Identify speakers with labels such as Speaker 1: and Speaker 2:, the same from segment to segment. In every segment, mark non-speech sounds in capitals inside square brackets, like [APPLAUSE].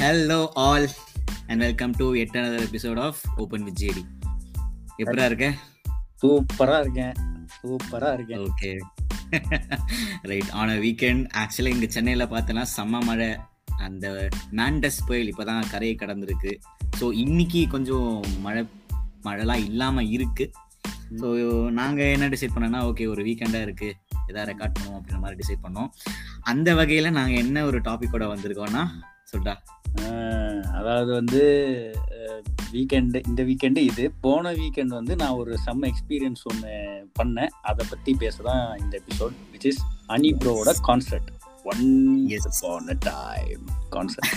Speaker 1: Hello all and welcome to yet another episode of open with JD எப்படா இருக்க?
Speaker 2: சூப்பரா இருக்கேன். சூப்பரா இருக்கேன்.
Speaker 1: ஓகே ரைட் [LAUGHS] ஆன் வீக்கெண்ட் ஆக்சுவலாக இங்கே சென்னையில் பார்த்தோன்னா செம்ம மழை. அந்த மேண்டஸ் புயல் இப்போ தான் கரையை கடந்திருக்கு. ஸோ இன்னைக்கு கொஞ்சம் மழை மழைலாம் இல்லாமல் இருக்கு. ஸோ நாங்கள் என்ன டிசைட் பண்ணோம்னா ஓகே ஒரு வீக்கெண்டாக இருக்குது எதாவது ரெக்கார்ட் பண்ணுவோம் அப்படின்ற மாதிரி டிசைட் பண்ணோம். அந்த வகையில் நாங்கள் என்ன ஒரு டாபிக்கோட வந்திருக்கோம்னா சொல்டா.
Speaker 2: ஆஹ் அதாவது வந்து வீக்கெண்டு இந்த வீக்கெண்டு இது. போன வீக்கெண்ட் வந்து நான் ஒரு செம்ம எக்ஸ்பீரியன்ஸ் ஒன்று பண்ணேன். அதை பற்றி பேச தான் இந்த episode which is Ani ப்ரோவோட concert one a time concert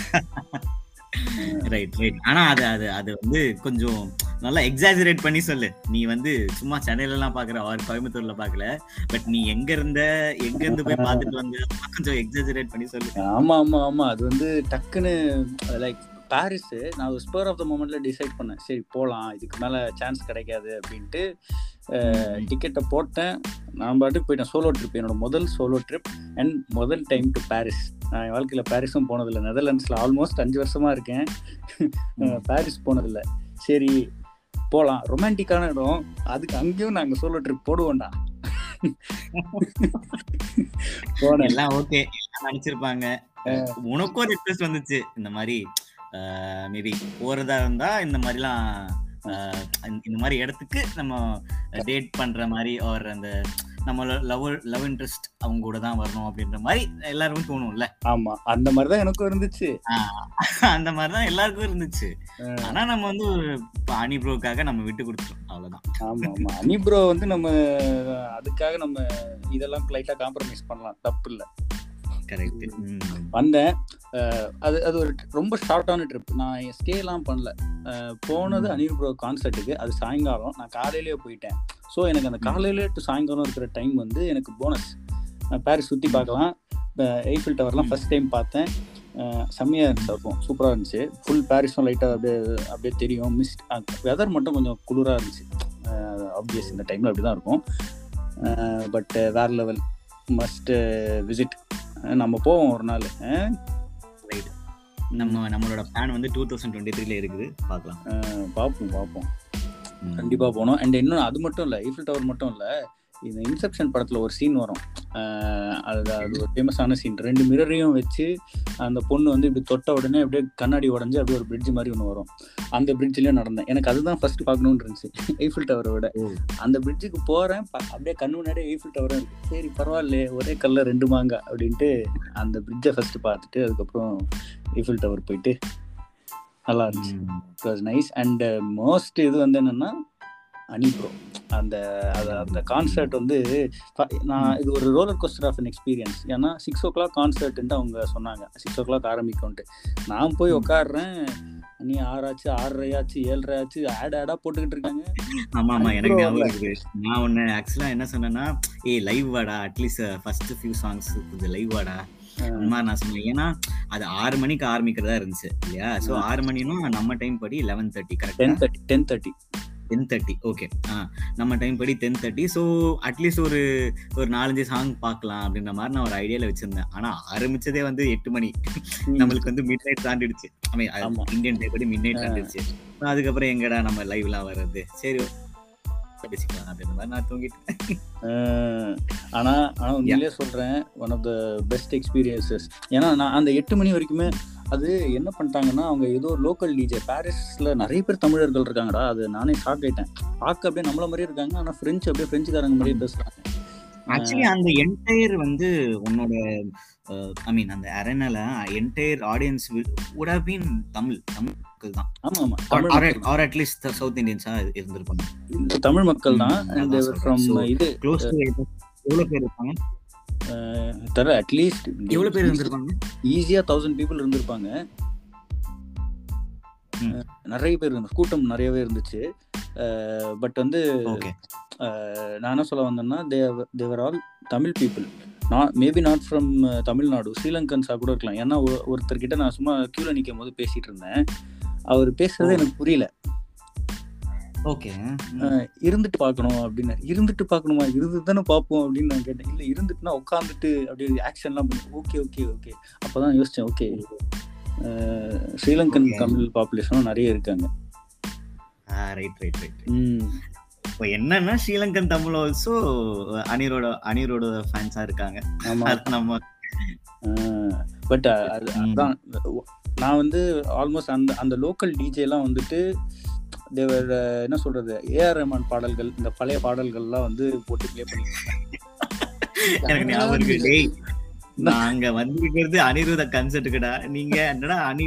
Speaker 2: [LAUGHS]
Speaker 1: right right ஆனா அது அது அது வந்து கொஞ்சம் நல்லா எக்ஸாஜரேட் பண்ணி சொல்லு. நீ வந்து சும்மா சென்னையில எல்லாம் பாக்குற ஆர் கோயம்புத்தூர்ல பாக்கல. பட் நீ எங்க இருந்த எங்க இருந்து போய் பார்த்துட்டு வந்த கொஞ்சம் எக்ஸாஜரேட் பண்ணி சொல்லு.
Speaker 2: ஆமா ஆமா ஆமா. அது வந்து டக்குன்னு லைக் பாரிஸ் நான் ஒரு ஸ்பர் ஆஃப் த மூமெண்ட்ல டிசைட் பண்ணேன். சரி போகலாம் இதுக்கு மேலே சான்ஸ் கிடைக்காது அப்படின்ட்டு டிக்கெட்டை போட்டேன். நான் பாட்டுக்கு போயிட்டேன். சோலோ ட்ரிப் என்னோட முதல் சோலோ ட்ரிப் அண்ட் முதல் டைம் டு பாரிஸ் நான் என் வாழ்க்கையில் பாரிஸும் போனதில்லை. நெதர்லாண்ட்ஸில் ஆல்மோஸ்ட் அஞ்சு வருஷமா இருக்கேன். பாரிஸ் போனதில்லை. சரி போகலாம் ரொமான்டிக்கான இடம். அதுக்கு அங்கேயும் நாங்கள் சோலோ ட்ரிப் போடுவோம்டா. [LAUGHS] போனேன்.
Speaker 1: எல்லாம் ஓகே எல்லாம் நினைச்சிருப்பாங்க உனக்கும் ஒரு ரிக்வெஸ்ட் வந்துச்சு. இந்த மாதிரி மேபி போறதா இருந்தா இந்த மாதிரிலாம் இந்த மாதிரி இடத்துக்கு நம்ம டேட் பண்ற மாதிரி ஒரு அந்த நம்ம லவ் லவ் இன்ட்ரெஸ்ட் அவங்க கூட தான் வரணும் அப்படின்ற மாதிரி எல்லாருக்கும் தோணும்ல.
Speaker 2: ஆமா. அந்த மாதிரி தான் எனக்கும் இருந்துச்சு.
Speaker 1: அந்த மாதிரி தான் எல்லாருக்கும் இருந்துச்சு. ஆனா நம்ம வந்து அனி ப்ரோக்காக நம்ம விட்டு கொடுத்துட்டோம். அவ்வளவுதான்.
Speaker 2: ஆமா ஆமா. அனி ப்ரோ வந்து நம்ம அதுக்காக நம்ம இதெல்லாம் லைட்டா காம்ப்ரமைஸ் பண்ணலாம். தப்பு இல்ல.
Speaker 1: கரெக்ட்
Speaker 2: வந்தேன். அது அது ஒரு ரொம்ப ஷார்ட்டான ட்ரிப் நான் ஸ்டேலாம் பண்ணல. போனது. அனில் ப்ரோ கான்சர்ட்டுக்கு அது சாயங்காலம். நான் காலையிலேயே போயிட்டேன். ஸோ எனக்கு அந்த. காலையில டு சாயங்காலம் இருக்கிற டைம் வந்து எனக்கு போனஸ் பாரிஸ் சுற்றி பார்க்கலாம். எய்ஃபில் டவர்லாம்
Speaker 1: ம்.
Speaker 2: ஃபர்ஸ்ட் டைம் பார்த்தேன். அஹ் செம்மையா இருந்துச்சு இருக்கும் சூப்பராக இருந்துச்சு. ஃபுல் பாரிஸும் லைட்டாக அப்படியே அப்படியே தெரியும். மிஸ்ட் வெதர் மட்டும் கொஞ்சம் குளிராக இருந்துச்சு. ஆப்வியஸ் இந்த டைமில் அப்படி தான் இருக்கும். பட் வேற லெவல் மஸ்ட் விசிட் நம்ம போவோம் ஒரு நாள்.
Speaker 1: நம்ம நம்மளோட பிளான் வந்து டூ தௌசண்ட் டுவெண்ட்டி த்ரீல இருக்குது. பார்க்கலாம்.
Speaker 2: பார்ப்போம் பார்ப்போம்.
Speaker 1: ம்.
Speaker 2: கண்டிப்பா போனோம். அண்ட் இன்னும் அது மட்டும் இல்ல ஈஃபில் டவர் மட்டும் இல்ல இந்த இன்செப்ஷன் படத்துல ஒரு சீன் வரும். அது அது ஒரு ஃபேமஸான சீன் ரெண்டு மிரரையும் வச்சு அந்த பொண்ணு வந்து இப்படி தொட்ட உடனே அப்படியே கண்ணாடி உடஞ்சு அப்படியே ஒரு பிரிட்ஜ் மாதிரி ஒன்று வரும். அந்த பிரிட்ஜ்லயும் நடந்தேன். எனக்கு அதுதான் ஃபர்ஸ்ட் பார்க்கணும்னு இருந்துச்சு. ஈஃபில் டவரை விட. அந்த பிரிட்ஜுக்கு போறேன். ப- அப்படியே கண்ணு முன்னாடியே ஈஃபில் டவரும் சரி பரவாயில்லையே ஒரே கல்ல ரெண்டு மாங்க அப்படின்ட்டு அந்த பிரிட்ஜை ஃபர்ஸ்ட் பார்த்துட்டு அதுக்கப்புறம் ஈஃபில் டவர் போயிட்டு நல்லா இருந்துச்சு. It was nice and most இது வந்து என்னன்னா அனி ப்ரோ அந்த அந்த கான்சர்ட் வந்து நான் இது ஒரு roller coaster of an experience ஏன்னா சிக்ஸ் ஓ கிளாக் கான்சர்ட்ன்ட்டு அவங்க சொன்னாங்க. சிக்ஸ் ஓ கிளாக் ஆரம்பிக்கும்ட்டு நான் போய். உட்காடுறேன் நீ ஆறாச்சு ஆறரையாச்சு ஏழரையாச்சு ஆட் ஆடா போட்டுக்கிட்டு இருக்காங்க.
Speaker 1: ஆமா ஆமா. எனக்கு ஞாபகம் நான் ஒன்னு ஆக்சுவலா என்ன சொன்னேன்னா ஏய் லைவ் வாடா. At least first few songs கொஞ்சம் லைவ் வாடா. அந்த மாதிரி நான் சொன்னேன். ஏன்னா அது ஆறு மணிக்கு ஆரம்பிக்கிறதா இருந்துச்சு இல்லையா? So
Speaker 2: ah.
Speaker 1: ஆறு மணினா நம்ம டைம் படி லெவன் தேர்ட்டி
Speaker 2: டென்
Speaker 1: கரெக்டா
Speaker 2: thirty ten thirty
Speaker 1: ten thirty okay நம்ம டைம் படி ten thirty so at least ஒரு ஒரு நாலஞ்சு சாங் பார்க்கலாம் அப்படின்ற மாதிரி நான் ஒரு ஐடியால வச்சிருந்தேன். ஆனா ஆரம்பிச்சதே வந்து எட்டு மணி. நம்மளுக்கு வந்து மிட் நைட் தாண்டிடுச்சு ஐ மீன்
Speaker 2: ஆமா.
Speaker 1: இந்தியன் டே படி மிட் நைட். தாண்டிடுச்சு. அதுக்கப்புறம் எங்கடா நம்ம லைவ்லாம் வர்றது? சரி பேசிக்கலாம் அப்படின்ற மாதிரி நான் தூங்கிட்டேன்.
Speaker 2: ஆனா ஆனா உண்மையிலே சொல்றேன் one of the best experiences ஏன்னா நான் அந்த எட்டு மணி வரைக்குமே அது என்ன பண்ணிட்டாங்கன்னா அவங்க ஏதோ லோக்கல் டிஜே பாரிஸ்ல நிறைய பேர் தமிழர்கள் இருக்காங்கடா. அது நானே ஷாக் ஆயிட்டேன். பார்க்க அப்படியே நம்மள மாதிரியே இருக்காங்க. ஆனா பிரெஞ்சு அப்படியே பிரெஞ்சுக்காரங்க மாதிரியே பேசுறாங்க.
Speaker 1: ஆக்சுவலி அந்த என்டையர் வந்து உன்னோட ஐ மீன் அந்த அரேனால entire audience have been Tamil Tamil மக்கள் தான்.
Speaker 2: ஆமா ஆமா.
Speaker 1: ஆர் அட்லீஸ்ட் சவுத் இந்தியன்ஸா இருந்திருப்பாங்க.
Speaker 2: தமிழ் மக்கள் தான். இது
Speaker 1: எவ்வளவு பேர் இருப்பாங்க?
Speaker 2: தர அட்லீஸ்ட்
Speaker 1: எவ்வளவு பேர் இருந்திருப்பாங்க?
Speaker 2: ஈஸியா தௌசண்ட் பீப்புள் இருந்திருப்பாங்க. நிறைய பேர் இருந்து கூட்டம் நிறையவே இருந்துச்சு. பட் வந்து நான் என்ன சொல்ல வந்தேன்னா தேவர் ஆல் தமிழ் பீப்புள் நான் மேபி நாட் ஃப்ரம் தமிழ்நாடு ஸ்ரீலங்கன்ஸாக கூட இருக்கலாம். ஏன்னா ஒருத்தர்கிட்ட நான் சும்மா கியூல நிற்கும் போது பேசிட்டு இருந்தேன். அவர் பேசுறதே
Speaker 1: ஓ.
Speaker 2: எனக்கு புரியல.
Speaker 1: ஓகே.
Speaker 2: இருந்துட்டு பார்க்கணும் அப்படின்னு. இருந்துட்டு பார்க்கணுமா? இருந்து தானே பார்ப்போம் அப்படின்னு நான் கேட்டேன். இல்லை இருந்துட்டுனா உட்காந்துட்டு அப்படியே ஆக்ஷன்லாம் பண்ணி. Okay okay okay. அப்போ தான் யோசித்தேன் ஓகே ஸ்ரீலங்கன். தமிழ் பாப்புலேஷனும் நிறைய இருக்காங்க.
Speaker 1: ரைட் ரைட் ரைட்
Speaker 2: ம்.
Speaker 1: இப்போ என்னன்னா ஸ்ரீலங்கன் தமிழ் ஆல்சோ அனிரோட அனிரோட ஃபேன்ஸா இருக்காங்க. நம்ம
Speaker 2: பட் அது
Speaker 1: ம்.
Speaker 2: அதான் நான் வந்து ஆல்மோஸ்ட் அந்த அந்த லோக்கல் டிஜேலாம் வந்துட்டு தேவர் என்ன சொல்றது? ஏஆர் ரஹ்மான் பாடல்கள் இந்த பழைய பாடல்கள்லாம் வந்து போட்டு ப்ளே பண்ணி
Speaker 1: எனக்கு ஞாபகம் நாங்க வந்திருக்கிறது அனிருத கன்சர்ட்டுக்குடா நீங்க என்னடா அனி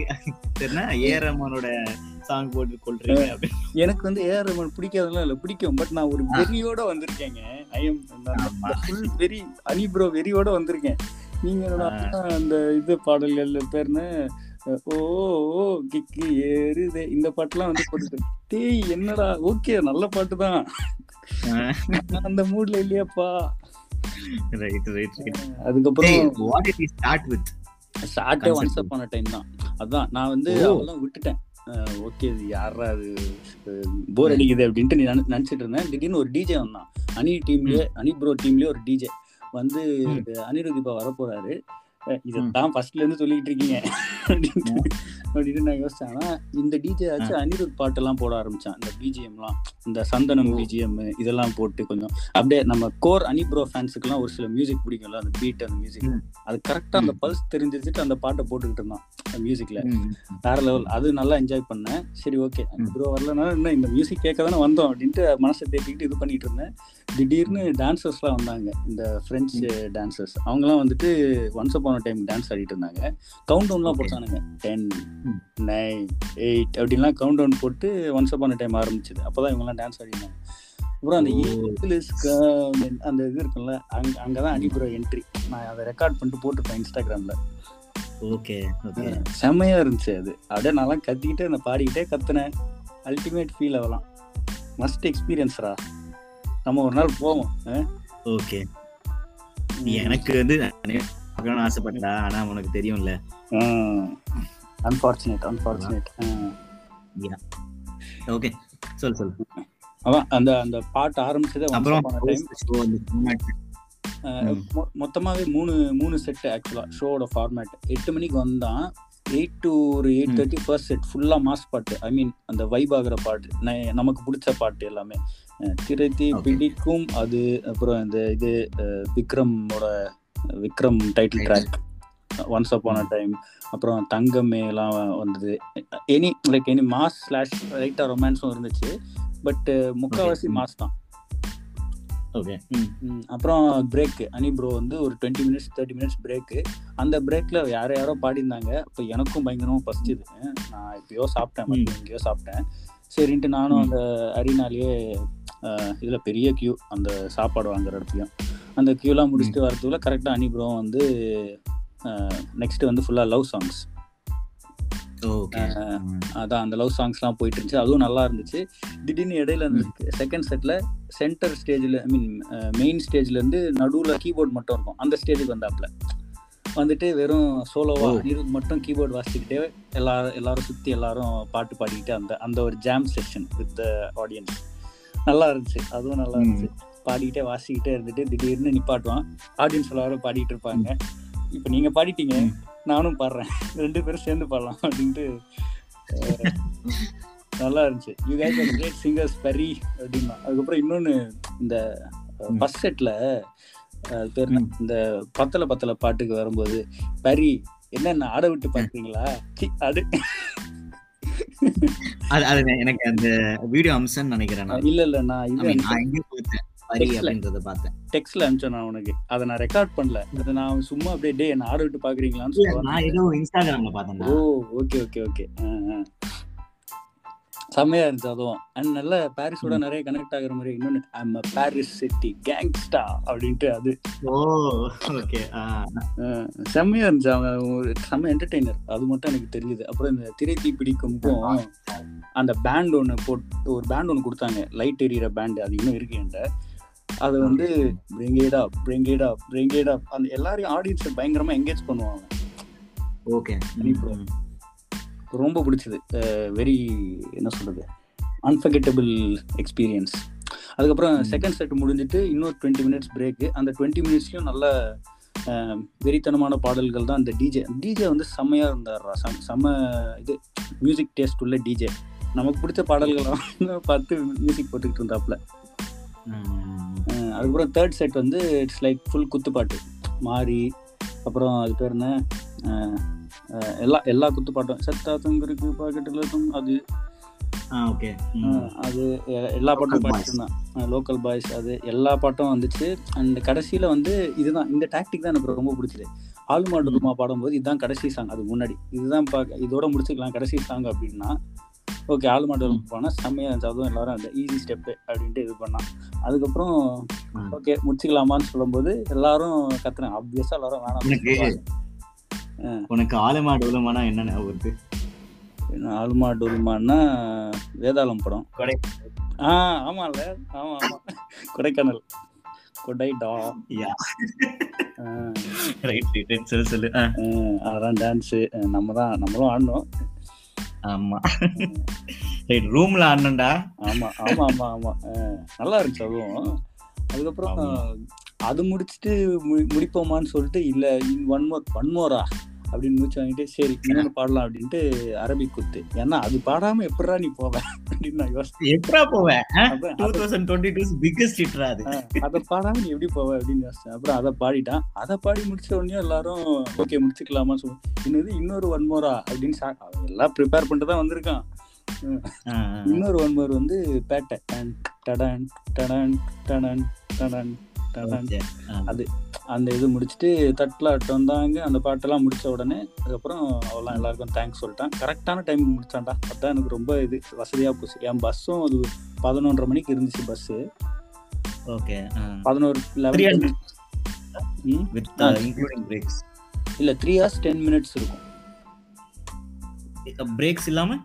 Speaker 1: என்ன ஏ ரஹ்மானோட சாங் போட்டு கொள்றீங்க
Speaker 2: எனக்கு வந்து ஏஆர் ரஹ்மான் பிடிக்காதெல்லாம் இல்லை பிடிக்கும். பட் நான் ஒரு வெறியோட வந்திருக்கேங்க. I am. ஃபுல் வெறி அனி ப்ரோ வெறியோட வந்திருக்கேன். நீங்க என்னடா அந்த இது பாடல்கள் பேர்னு ஓ கிக்கு ஏறுதே. இந்த பாட்டுலாம் வந்து போட்டு டேய் என்னடா? ஓகே நல்ல பாட்டு தான் நான் அந்த மூட்ல இல்லையாப்பா.
Speaker 1: ரைட் ரைட்
Speaker 2: அதுக்கப்புறம்
Speaker 1: வாட் இட் ஸ்டார்ட் வித்
Speaker 2: ஸ்டார்டே
Speaker 1: Concept.
Speaker 2: Once upon a time தான். அதான் நான் வந்து. அவெல்லாம் விட்டுட்டேன். ஓகே இது யாரா அது? போர் அடிக்குது அப்படின்ட்டு நீ நினை- நினைச்சிட்டு இருந்தேன். திடீர்னு ஒரு டிஜே வந்தான். அனி டீம்லயே அனி ப்ரோ டீம்லயே ஒரு டிஜே வந்து. அனிருத் இப்ப வரப்போறாரு. இதைத்தான் ஃபர்ஸ்ட்ல இருந்து சொல்லிட்டு இருக்கீங்க. அப்படின்ட்டு. அப்படின்னு நான் யோசிச்சேன். இந்த டிஜே ஆச்சு அனிருத் பாட்டெல்லாம் போட ஆரம்பிச்சான். இந்த பிஜிஎம்லாம் இந்த சந்தனம். பிஜிஎம் இதெல்லாம் போட்டு கொஞ்சம் அப்படியே நம்ம கோர் அனி ப்ரோ ஃபேன்ஸுக்குலாம் ஒரு சில மியூசிக் பிடிக்கும்ல அந்த பீட் அந்த மியூசிக். அது கரெக்டா அந்த. பல்ஸ் தெரிஞ்சிருச்சுட்டு அந்த பாட்டை போட்டுக்கிட்டு இருந்தான் அந்த மியூசிக்ல வேற லெவல் அது நல்லா என்ஜாய் பண்ணேன். சரி ஓகே. ப்ரோ வரலனா என்ன இந்த மியூசிக் கேட்க தானே வந்தோம் அப்படின்ட்டு மனசை தேத்திக்கிட்டு இது பண்ணிட்டு இருந்தேன். திடீர்னு டான்சர்ஸ்லாம் வந்தாங்க. இந்த ஃப்ரெஞ்ச் டான்சர்ஸ் அவங்கலாம் வந்துட்டு ஒன்ஸ் அப்பான டைம் டான்ஸ் ஆடிட்டு இருந்தாங்க. கவுண்ட் டவுன்லாம். போட்டானுங்க. டென். நைன் எயிட் அப்படின்லாம் கவுண்ட் டவுன் போட்டு ஒன்ஸ் அப்பான டைம் ஆரம்பிச்சது. அப்போதான் இவங்கெல்லாம் டான்ஸ் ஆடினாங்க. அப்புறம் அந்த
Speaker 1: ஓ.
Speaker 2: English க- அந்த இது இருக்குல்ல அங்க அங்கதான் அடிப்புற என்ட்ரி நான் அதை ரெக்கார்ட் பண்ணிட்டு போட்டிருப்பேன் இன்ஸ்டாகிராம்ல
Speaker 1: ஓகே ஓகே.
Speaker 2: செம்மையா இருந்துச்சு அது. அப்படியே நல்லா கத்திக்கிட்டே அந்த பாடிக்கிட்டே கத்துனேன். அல்டிமேட் ஃபீல் அதெல்லாம். மஸ்ட் எக்ஸ்பீரியன்ஸ்ரா நம்ம ஒரு நாள் போவோம்
Speaker 1: ஓகே. எனக்கு வந்து ஆசைப்பட்டா ஆனா உனக்கு தெரியும்ல.
Speaker 2: அன்பார்ச்சுனேட் அன்பார்ச்சுனேட்
Speaker 1: ஓகே சொல் சொல்
Speaker 2: அதான் அந்த அந்த பாட்டு ஆரம்பிச்சதே
Speaker 1: அப்புறம்
Speaker 2: upon a time.
Speaker 1: show அந்த format.
Speaker 2: அஹ்,
Speaker 1: ம்.
Speaker 2: மொ- மொத்தமாவே மூணு மூணு செட் ஆக்சுவலா ஷோவோட ஃபார்மேட் எட்டு மணிக்கு வந்தான் எயிட் டு ஒரு எயிட். தேர்ட்டி ஃபர்ஸ்ட் செட் ஃபுல்லா மாஸ் பாட்டு ஐ மீன் அந்த வைப் ஆகுற பாட்டு நமக்கு பிடிச்ச பாட்டு எல்லாமே திரைத்தி. பிடிக்கும் அது அப்புறம் இந்த இது விக்ரமோட Vikram title. Track once upon a time அப்புறம் தங்கமே எல்லாம் வந்தது. Any like any mass slash லைட்டாக ரொமான்ஸும் இருந்துச்சு. பட் முக்கால்வாசி
Speaker 1: ம்.
Speaker 2: மாஸ் தான்.
Speaker 1: ஓகே
Speaker 2: அப்புறம் பிரேக் அனி ப்ரோ வந்து ஒரு twenty minutes thirty minutes break அந்த பிரேக்ல யாரோ யாரோ பாடியிருந்தாங்க. இப்போ எனக்கும் பயங்கரமா பசிச்சுது. நான் எப்பயோ சாப்பிட்டேன். எங்கேயோ சாப்பிட்டேன். சரின்ட்டு நானும். அந்த அரினாலேயே இதில் பெரிய கியூ அந்த சாப்பாடு வாங்குற இடத்துலையும். அந்த கியூலாம் முடிச்சுட்டு வரதுக்குள்ள கரெக்டாக அனி ப்ரோ வந்து நெக்ஸ்ட் வந்து ஃபுல்லாக லவ் சாங்ஸ். அதான் அந்த லவ் சாங்ஸ்லாம் போயிட்டு இருந்துச்சு அதுவும் நல்லா இருந்துச்சு. திடீர்னு இடையில அந்த செகண்ட் செட்ல சென்டர் ஸ்டேஜில் ஐ மீன் மெயின் ஸ்டேஜ்ல இருந்து நடுவில் கீபோர்ட் மட்டும் இருக்கும். அந்த ஸ்டேஜுக்கு வந்தாப்புல. வந்துட்டு வெறும் சோலோவா. அனிருத் மட்டும் கீபோர்ட் வாசிச்சுக்கிட்டே எல்லா எல்லாரும் சுற்றி எல்லாரும் பாட்டு பாடிக்கிட்டு அந்த அந்த ஒரு ஜாம் செஷன் வித் ஆடியன்ஸ் நல்லா இருந்துச்சு. அதுவும் நல்லா. இருந்துச்சு. பாடிக்கிட்டே வாசிக்கிட்டே இருந்துட்டு திடீர்னு நிப்பாட்டுவான். ஆடியன்ஸ் எல்லாரும் பாடிட்டு இருப்பாங்க. இப்போ நீங்க பாடிட்டீங்க. நானும் பாடுறேன். ரெண்டு பேரும் சேர்ந்து பாடலாம் அப்படின்ட்டு நல்லா இருந்துச்சு. You guys are great singers பெரி அப்படின்னா. அதுக்கப்புறம் இன்னொன்று இந்த. ஃபர்ஸ்ட் செட்டில் பேர். இந்த பத்தல பத்தல பாட்டுக்கு வரும்போது பரி என்னென்ன ஆட விட்டு பார்க்குறீங்களா
Speaker 1: அது அது எனக்கு அந்த வீடியோ அம்சம்னு நினைக்கிறேன் நான்.
Speaker 2: இல்ல இல்ல நான் இது
Speaker 1: நான் எங்கேயும் பார்த்தேன்
Speaker 2: ல.
Speaker 1: அப்படின்றத பார்த்தேன்.
Speaker 2: டெக்ஸ்ட்ல அனுப்பிச்சேன் நான் உனக்கு. அதை நான் ரெக்கார்ட் பண்ணல. அதை நான் சும்மா அப்படியே டே என்ன ஆட விட்டு பாக்குறீங்களான்னு சொல்லுவாங்க
Speaker 1: நான் ஏதோ இன்ஸ்டாகிராம்ல பார்த்தேன்டா
Speaker 2: ஓ ஓகே ஓகே ஓகே செம்மையா இருந்துச்சு அதுவும். அண்ட் நல்ல பாரிஸோட நிறைய கனெக்ட் ஆகுற மாதிரி இன்னொன்னு ஐம் பாரிஸ் சிட்டி கேங்ஸ்டா அப்படின்ட்டு அது.
Speaker 1: ஓ ஓகே
Speaker 2: செம்மையா இருந்துச்சு. அவன் ஒரு செம்ம என்டர்டெய்னர் அது மட்டும் எனக்கு தெரியுது அப்புறம் இந்த திரைத்தீ பிடிக்கும்க்கும் அந்த பேண்ட் ஒன்று போட்டு ஒரு பேண்ட் ஒன்று கொடுத்தாங்க. லைட் எரியிற பேண்ட் அது இன்னும் இருக்கு என்கிட்ட. அது வந்து பிரிங்கேடா பிரிங்கேடா பிரிங்கேடா அந்த எல்லாரையும் ஆடியன்ஸை பயங்கரமா என்கேஜ் பண்ணுவாங்க.
Speaker 1: ஓகே.
Speaker 2: ரொம்ப பிடிச்சது. வெரி என்ன சொல்றது? அன்ஃபர்கெட்டபிள் எக்ஸ்பீரியன்ஸ் அதுக்கப்புறம். செகண்ட் செட் முடிஞ்சிட்டு இன்னொரு டுவெண்ட்டி மினிட்ஸ் பிரேக்கு அந்த டுவெண்ட்டி மினிட்ஸ்லையும் நல்ல வெறித்தனமான பாடல்கள் தான் இந்த டிஜே டிஜே வந்து செம்மையாக இருந்தார் செம் செம்ம இது மியூசிக் டேஸ்ட் உள்ள டிஜே நமக்கு பிடிச்ச பாடல்கள்லாம் [LAUGHS] பார்த்து மியூசிக் போட்டுக்கிட்டு இருந்தாப்புல. அதுக்கப்புறம் தேர்ட் செட் வந்து இட்ஸ் லைக் ஃபுல் குத்துப்பாட்டு. மாறி அப்புறம் அது பேர் என்ன? எல்லா எல்லா குத்துப்பாட்டும். செத்தா தொங்குருக்கு பாக்கெட்டில் அது.
Speaker 1: ஓகே
Speaker 2: அது எல்லா பாட்டும்
Speaker 1: Local boys.
Speaker 2: பாடிட்டு லோக்கல் பாய்ஸ் அது எல்லா பாட்டும் வந்துச்சு. அண்ட் கடைசியில் வந்து இதுதான் இந்த டாக்டிக் தான் எனக்கு ரொம்ப பிடிச்சது. ஆளுமா டுமா பாடும்போது இதுதான் கடைசி சாங் அது முன்னாடி. இதுதான் பார்க்க இதோட முடிச்சுக்கலாம் கடைசி சாங் அப்படின்னா ஓகே ஆளுமா டுமா போனால் செம்மையாக இருந்துச்சு. அதுவும் எல்லாரும் அந்த ஈஸி ஸ்டெப்பு அப்படின்ட்டு இது பண்ணான் அதுக்கப்புறம். ஓகே முடிச்சுக்கலாமான்னு சொல்லும்போது எல்லாரும் கத்துறேன். ஆப்வியஸாக எல்லாரும் வேணாம்
Speaker 1: உனக்கு ஆலமாடு உலமானா என்ன ஞாபகம் வருது
Speaker 2: ஆளுமா டுல்மான்னா வேதாளம் படம்.
Speaker 1: கொடை.
Speaker 2: ஆ ஆமாம்ல ஆமா ஆமா. கொடைக்கானல். கொடைடா.
Speaker 1: ரைட் ரைட் சொல்லு சொல்லு.
Speaker 2: அதான் டான்ஸு நம்ம தான் நம்மளும் ஆடணும்.
Speaker 1: ஆமா. ரைட் ரூம்ல ஆடணும்டா
Speaker 2: ஆமா ஆமா ஆமா ஆமா. நல்லா இருந்துச்சு அதுவும். அதுக்கப்புறம். அது முடிச்சுட்டு முடிப்போமான்னு சொல்லிட்டு இல்ல ஒன் மோர் ஒன் மோரா அப்படின்னு முடிச்சு வாங்கிட்டு சரி இன்னொன்று பாடலாம் அப்படின்ட்டு அரபிக் குத்து. ஏன்னா அது பாடாம எப்படா நீ போவ? அப்படின்னு நான் யோசிச்சேன்.
Speaker 1: எப்படா போவேன் two thousand twenty two biggest ஹிட்ரா அது.
Speaker 2: அதை பாடாம நீ எப்படி போவ அப்படின்னு யோசிச்சேன். அப்புறம் அதை பாடிட்டான். அதை பாடி முடிச்ச உடனே எல்லாரும் ஓகே முடிச்சுக்கலாமா சொல்லு. இன்னது இன்னொரு ஒன் மோரா அப்படின்னு சா- எல்லாம் ப்ரிப்பேர் பண்ணிட்டு தான் வந்திருக்கான். இன்னொரு ஒன் மோர் வந்து பேட்டை. டன், டடன் டடன் டடன் டடன்.
Speaker 1: ஆ.
Speaker 2: அந்த இது முடிச்சுட்டு தட்டில் வந்தாங்க. அந்த பாட்டெல்லாம் முடிச்ச உடனே அதுக்கப்புறம் அவெல்லாம் எல்லாருக்கும் தேங்க்ஸ் சொல்லிட்டான் கரெக்டான டைம் முடிச்சான்டா. அதான் எனக்கு ரொம்ப இது வசதியாக போச்சு. என் பஸ்ஸும் அது பதினொன்றரை மணிக்கு இருந்துச்சு பஸ்ஸு
Speaker 1: ஓகே.
Speaker 2: பதினோரு இல்லை த்ரீ ஹவர்ஸ் டென் மினிட்ஸ் இருக்கும்.
Speaker 1: பிரேக்ஸ் இல்லாம?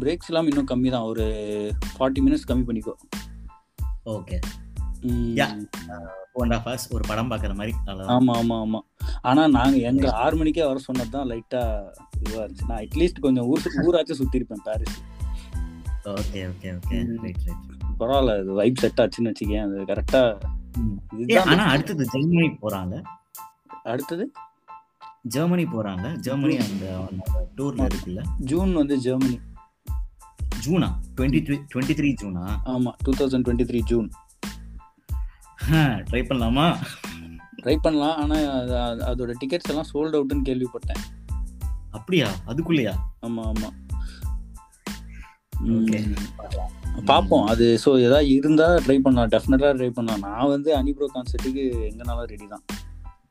Speaker 2: பிரேக்ஸ் இல்லாமல் இன்னும் கம்மி தான் ஒரு ஃபார்ட்டி மினிட்ஸ் கம்மி பண்ணிக்கோ.
Speaker 1: ஓகே. ஹவர்ஸ் ஒரு படம் பார்க்குற மாதிரி அவ்வளவுதான்.
Speaker 2: ஆமா ஆமா ஆமா. ஆனா நாங்க எங்க ஆறு மணிக்கே வர சொன்னது தான் லைட்டா இதுவா இருந்துச்சு. நான் அட்லீஸ்ட் கொஞ்சம் ஊர் ஊராச்சும் சுத்தி இருப்பேன் Paris
Speaker 1: okay okay okay. Right right
Speaker 2: பரவாயில்ல இது வைப் செட் ஆச்சுன்னு வச்சுக்கேன். அது கரெக்டா
Speaker 1: ஏ
Speaker 2: இதுதான்
Speaker 1: ஆனா அடுத்தது ஜெர்மனி போறாங்க.
Speaker 2: அடுத்தது?
Speaker 1: ஜெர்மனி போறாங்க. ஜெர்மனி அந்த டூர்ல இருக்குல்ல?
Speaker 2: ஜூன் வந்து ஜெர்மனி
Speaker 1: ஜூனா டுவெண்ட்டி த்ரீ டுவெண்ட்டி த்ரீ ஜூனா
Speaker 2: ஆமா two thousand twenty three June
Speaker 1: try பண்ணலாமா?
Speaker 2: ட்ரை பண்ணலாம் ஆனா அது- அது- அதோட டிக்கெட்ஸ் எல்லாம் சோல்ட் அவுட்னு கேள்விப்பட்டேன்.
Speaker 1: அப்படியா? அதுக்குள்ளயா?
Speaker 2: ஆமா ஆமா. பார்ப்போம். அது ஸோ ஏதாவது இருந்தா ட்ரை பண்ணலாம். டெஃபினட்டா ட்ரை பண்ணலாம். நான் வந்து அனிப்ரோ கான்சர்ட்டுக்கு எங்கனாலும் ரெடி தான்.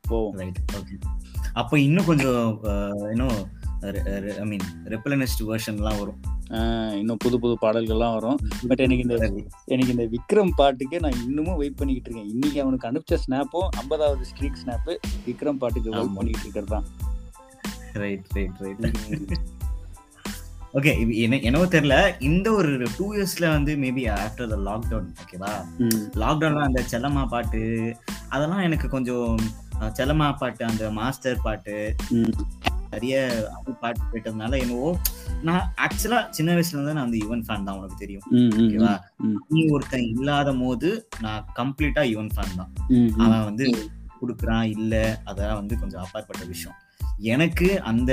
Speaker 2: போவோம்.
Speaker 1: ரைட் ஓகே அப்போ இன்னும் கொஞ்சம் இன்னும் ஐ மீன் ரெப்பலனிஸ்ட் வெர்ஷன்லாம் வரும்.
Speaker 2: இன்னும் புது புது பாடல்கள்லாம் வரும். பட் எனக்கு இந்த எனக்கு இந்த விக்ரம் பாட்டுக்கு நான் இன்னமும் வெயிட் பண்ணிக்கிட்டு இருக்கேன். இன்னைக்கு அவனுக்கு அனுப்பிச்ச ஸ்னாப்பும் ஐம்பதாவது ஸ்ட்ரீக் ஸ்னாப்பு விக்ரம் பாட்டுக்கு வெயிட். பண்ணிக்கிட்டு இருக்கிறது தான்.
Speaker 1: ரைட் ரைட் ரைட் ஓகே என்ன என்னவோ தெரியல. இந்த ஒரு டூ இயர்ஸ்ல வந்து மேபி ஆஃப்டர் த லாக்டவுன் ஓகேவா லாக்டவுன்ல அந்த செல்லம்மா பாட்டு அதெல்லாம் எனக்கு கொஞ்சம் செல்லம்மா பாட்டு அந்த மாஸ்டர் பாட்டு நிறைய பாட்டு கேட்டதுனால என்னவோ நான் ஆக்சுவலா சின்ன வயசுல இருந்து நான் வந்து யுவன் ஃபேன் தான் உனக்கு தெரியும். ஓகேவா. நீ ஒருத்தன் இல்லாத போது நான் கம்ப்ளீட்டா யுவன் ஃபேன் தான். அவன் வந்து கொடுக்குறான் இல்ல அதெல்லாம் வந்து கொஞ்சம் அப்பாற்பட்ட விஷயம். எனக்கு அந்த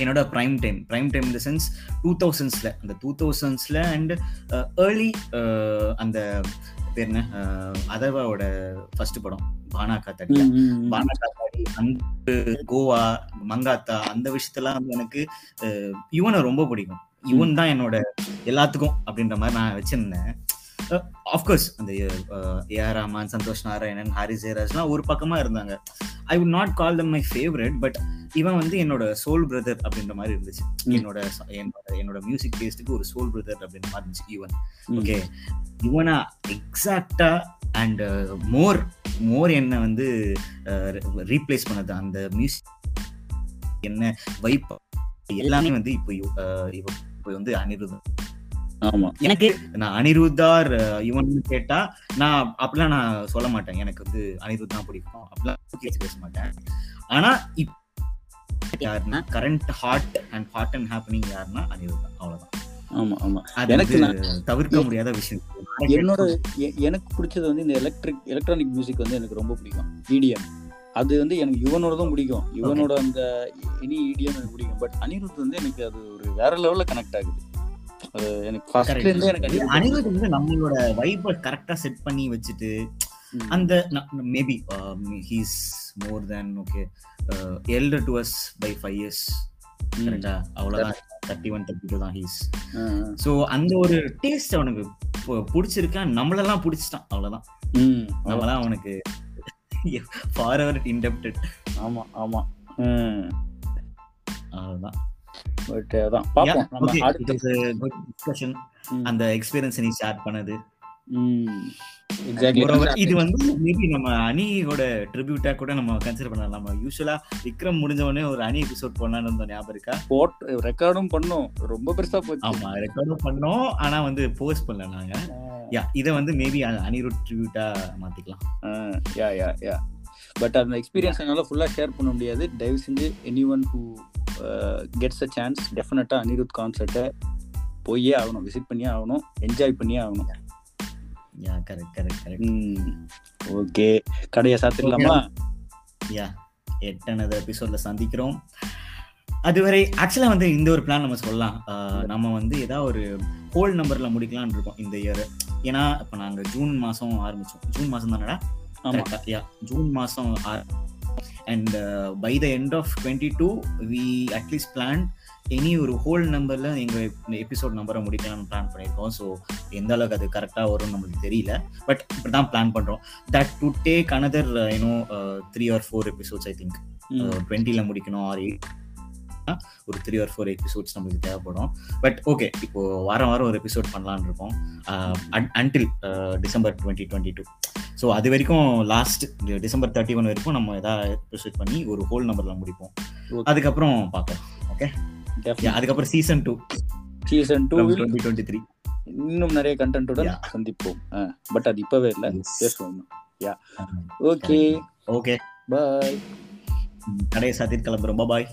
Speaker 1: என்னோட ப்ரைம் டைம் ப்ரைம் டைம் இந்த சென்ஸ் டூ தௌசண்ட்ஸ்ல அந்த டூ தௌசண்ட்ஸ்ல அண்ட் ஏர்லி அந்த பேர் என்ன? அதர்வாவோட ஃபர்ஸ்ட் படம் பானா காத்தாடி பானா காத்தாடி அந்த கோவா மங்காத்தா அந்த விஷயத்தெல்லாம் வந்து எனக்கு யுவனை ரொம்ப பிடிக்கும். யுவன் தான் என்னோட எல்லாத்துக்கும் அப்படின்ற மாதிரி நான் வச்சிருந்தேன். ஆஃப்கோர்ஸ் அந்த ஏஆர் ரஹ்மான் சந்தோஷ் நாராயணன் ஹாரிஸ் ஜெயராஜ்லாம் ஒரு பக்கமா இருந்தாங்க. I would not call them my favourite but இவன் வந்து என்னோட சோல் பிரதர் அப்படின்ற மாதிரி இருந்துச்சு. என்னோட என்னோட என்னோட மியூசிக் டேஸ்ட்டுக்கு ஒரு சோல் பிரதர் அப்படின்ற மாதிரி இருந்துச்சு யுவன்
Speaker 2: ம்.
Speaker 1: ஓகே யுவனா எக்ஸாக்டா அண்ட் மோர் மோர் என்ன வந்து ரீப்ளேஸ் பண்ணது அந்த மியூசிக் என்ன வைப் எல்லாமே வந்து இப்போ இவ இப்போ வந்து அனிருத்
Speaker 2: ஆமா.
Speaker 1: எனக்கு நான் அனிருத்தார் இவன் கேட்டா நான் அப்படிலாம் நான் சொல்ல மாட்டேன். எனக்கு வந்து அனிருத் தான் பிடிக்கும். அப்படிலாம் பேச மாட்டேன். ஆனா இப்ப யாருன்னா? Current hot and hot and happening யாருன்னா? அனிருத் தான். அவ்வளவுதான்.
Speaker 2: ஆமா ஆமா.
Speaker 1: அது
Speaker 2: எனக்கு
Speaker 1: தவிர்க்க முடியாத விஷயம்.
Speaker 2: என்னோட எனக்கு பிடிச்சது வந்து இந்த எலக்ட்ரிக் எலக்ட்ரானிக் மியூசிக் வந்து எனக்கு ரொம்ப பிடிக்கும். இடிஎம் அது வந்து எனக்கு யுவனோட தான் பிடிக்கும். யுவனோட அந்த எனி இடிஎம் எனக்கு பிடிக்கும். பட் அனிருத் வந்து எனக்கு அது ஒரு வேற லெவல்ல கனெக்ட் ஆகுது. அது எனக்கு ஃபர்ஸ்ட்ல இருந்தே எனக்கு அனிருத்
Speaker 1: வந்து நம்மளோட வைப்பை கரெக்டா செட் பண்ணி வச்சுட்டு. அந்த maybe he's more then okay elder to us by five years. கரெக்டா அவ்வளவுதான். தேர்ட்டி ஒன் தேர்ட்டி டூ தான் ஹீஸ். ஸோ அந்த ஒரு டேஸ்ட் அவனுக்கு பு- பிடிச்சிருக்கா? நம்மளெல்லாம் பிடிச்சிட்டான். அவ்வளவுதான்.
Speaker 2: ம்.
Speaker 1: நம்மலாம் அவனுக்கு ஃபார் எவர் இன்டெப்டட்
Speaker 2: ஆமா ஆமா.
Speaker 1: அவ்வளவுதான்.
Speaker 2: பட் அதான் பாப்போம் நம்ம அடுத்த
Speaker 1: டிஸ்கஷன். அந்த எக்ஸ்பீரியன்ஸ் நீ ஷேர் பண்ணது. இது வந்து மேபி நம்ம அணியோட ட்ரிபியூட்டா கூட நம்ம கன்சிடர் பண்ணலாம். நம்ம யூஸ்வலா விக்ரம் முடிஞ்ச உடனே ஒரு அணி எபிசோட் போடலாம்னு இருந்தோம் ஞாபகம் இருக்கா?
Speaker 2: போட் ரெக்கார்டும் பண்ணோம். ரொம்ப பெருசா போச்சு.
Speaker 1: ஆமா ரெக்கார்டும் பண்ணோம். ஆனா வந்து போஸ்ட் பண்ணல நாங்க. யா இத வந்து மேபி அனிருத் ட்ரிபியூட்டா மாத்திக்கலாம்.
Speaker 2: யா யா யா பட் அந்த எக்ஸ்பீரியன்ஸ் என்னால் ஃபுல்லாக ஷேர் பண்ண முடியாது. தயவு செஞ்சு any one who gets a chance டெஃபினட்டாக அனிருத் கான்சர்ட்டை போயே ஆகணும். விசிட் பண்ணியே ஆகணும். என்ஜாய் பண்ணியே ஆகணும்.
Speaker 1: Yeah correct correct correct
Speaker 2: okay கடையை சாத்திடலாமா?
Speaker 1: யா எட்டனது எபிசோட்ல சந்திக்கிறோம். அதுவரை ஆக்சுவலா வந்து இந்த ஒரு பிளான் நம்ம சொல்லலாம். ஆஹ் நம்ம வந்து ஏதாவது ஒரு ஹோல் நம்பர்ல முடிக்கலாம்னு இருக்கோம் இந்த இயர் ஏன்னா இப்ப நாங்க ஜூன் மாசம் ஆரம்பிச்சோம். ஜூன் மாசம் தானடா? யா ஜூன் மாசம் and by the end of twenty two we at least plan any ஒரு ஹோல் நம்பர்ல எங்க எபிசோட் நம்பரை முடிக்கலாம்னு பிளான் பண்ணியிருக்கோம். ஸோ எந்த அளவுக்கு அது கரெக்டாக வரும்னு நம்மளுக்கு தெரியல. பட் இப்படி தான் பிளான் பண்றோம் that to take another you know three or four episodes I think
Speaker 2: hmm.
Speaker 1: டுவெண்ட்டில முடிக்கணும் ஆர் எயிட் ஒரு த்ரீ ஆர் ஃபோர் எபிசோட்ஸ் நம்மளுக்கு தேவைப்படும். பட் ஓகே இப்போ வாரம் வாரம் ஒரு எபிசோட் பண்ணலாம்னு இருக்கோம். Until December twenty twenty two so அது வரைக்கும் லாஸ்ட் டிசம்பர் தேர்ட்டி ஒன் வரைக்கும் நம்ம ஏதாவது எபிசோட் பண்ணி ஒரு ஹோல் நம்பர்ல முடிப்போம். அதுக்கப்புறம் பார்ப்போம். ஓகே. அதுக்கப்புறம் season two
Speaker 2: season two
Speaker 1: twenty twenty three
Speaker 2: இன்னும் நிறைய கண்டென்ட்டுடன். சந்திப்போம். பட் அது இப்பவே இல்லை. பேசுவோம் யா ஓகே
Speaker 1: ஓகே
Speaker 2: பாய்
Speaker 1: கடையை சாத்திட்டு கிளம்புறோம். பாய்
Speaker 2: பாய்